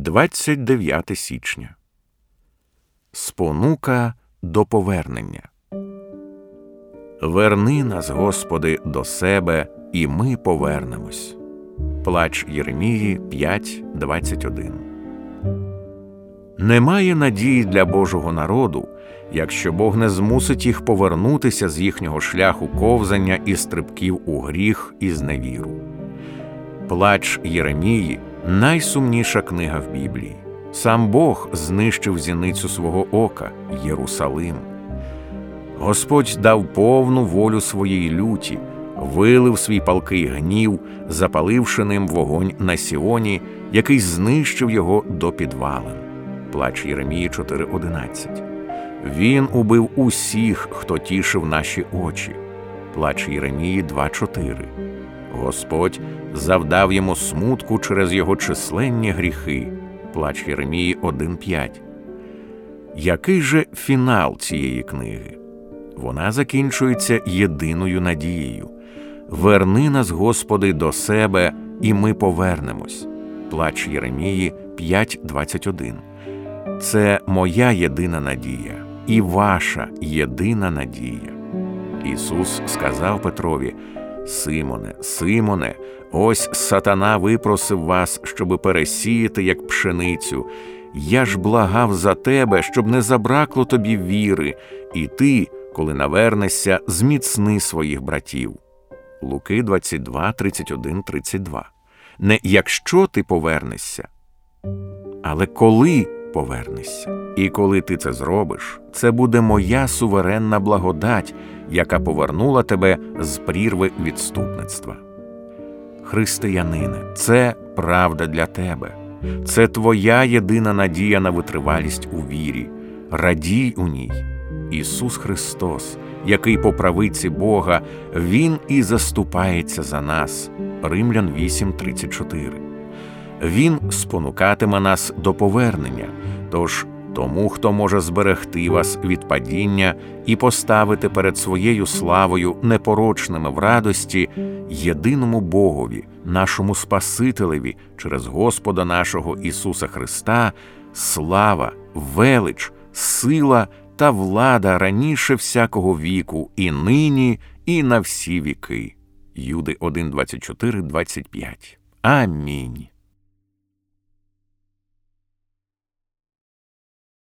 29 січня. Спонука до повернення. Верни нас, Господи, до себе, і ми повернемось. Плач Єремії 5.21 Немає надії для Божого народу, якщо Бог не змусить їх повернутися з їхнього шляху ковзання і стрибків у гріх і зневіру. Плач Єремії найсумніша книга в Біблії. Сам Бог знищив зіницю свого ока Єрусалим. Господь дав повну волю своїй люті, вилив свій палкий гнів, запаливши ним вогонь на Сіоні, який знищив його до підвалин. Плач Єремії 4.11 Він убив усіх, хто тішив наші очі. Плач Єремії 2.4 Господь завдав йому смутку через його численні гріхи. Плач Єремії 1.5 Який же фінал цієї книги? Вона закінчується єдиною надією. Верни нас, Господи, до себе, і ми повернемось. Плач Єремії 5.21 Це моя єдина надія і ваша єдина надія. Ісус сказав Петрові: Симоне, Симоне, ось сатана випросив вас, щоби пересіяти, як пшеницю. Я ж благав за тебе, щоб не забракло тобі віри, і ти, коли навернешся, зміцни своїх братів. Луки 22, 31, 32 Не якщо ти повернешся, але коли повернешся. І коли ти це зробиш, це буде моя суверенна благодать, яка повернула тебе з прірви відступництва. Християнине, це правда для тебе, це твоя єдина надія на витривалість у вірі, радій у ній. Ісус Христос, який по правиці Бога, Він і заступається за нас. Римлян 8:34. Він спонукатиме нас до повернення, тож тому, хто може зберегти вас від падіння і поставити перед своєю славою непорочними в радості, єдиному Богові, нашому Спасителеві, через Господа нашого Ісуса Христа, слава, велич, сила та влада раніше всякого віку, і нині, і на всі віки. Юди 1, 24, 25. Амінь.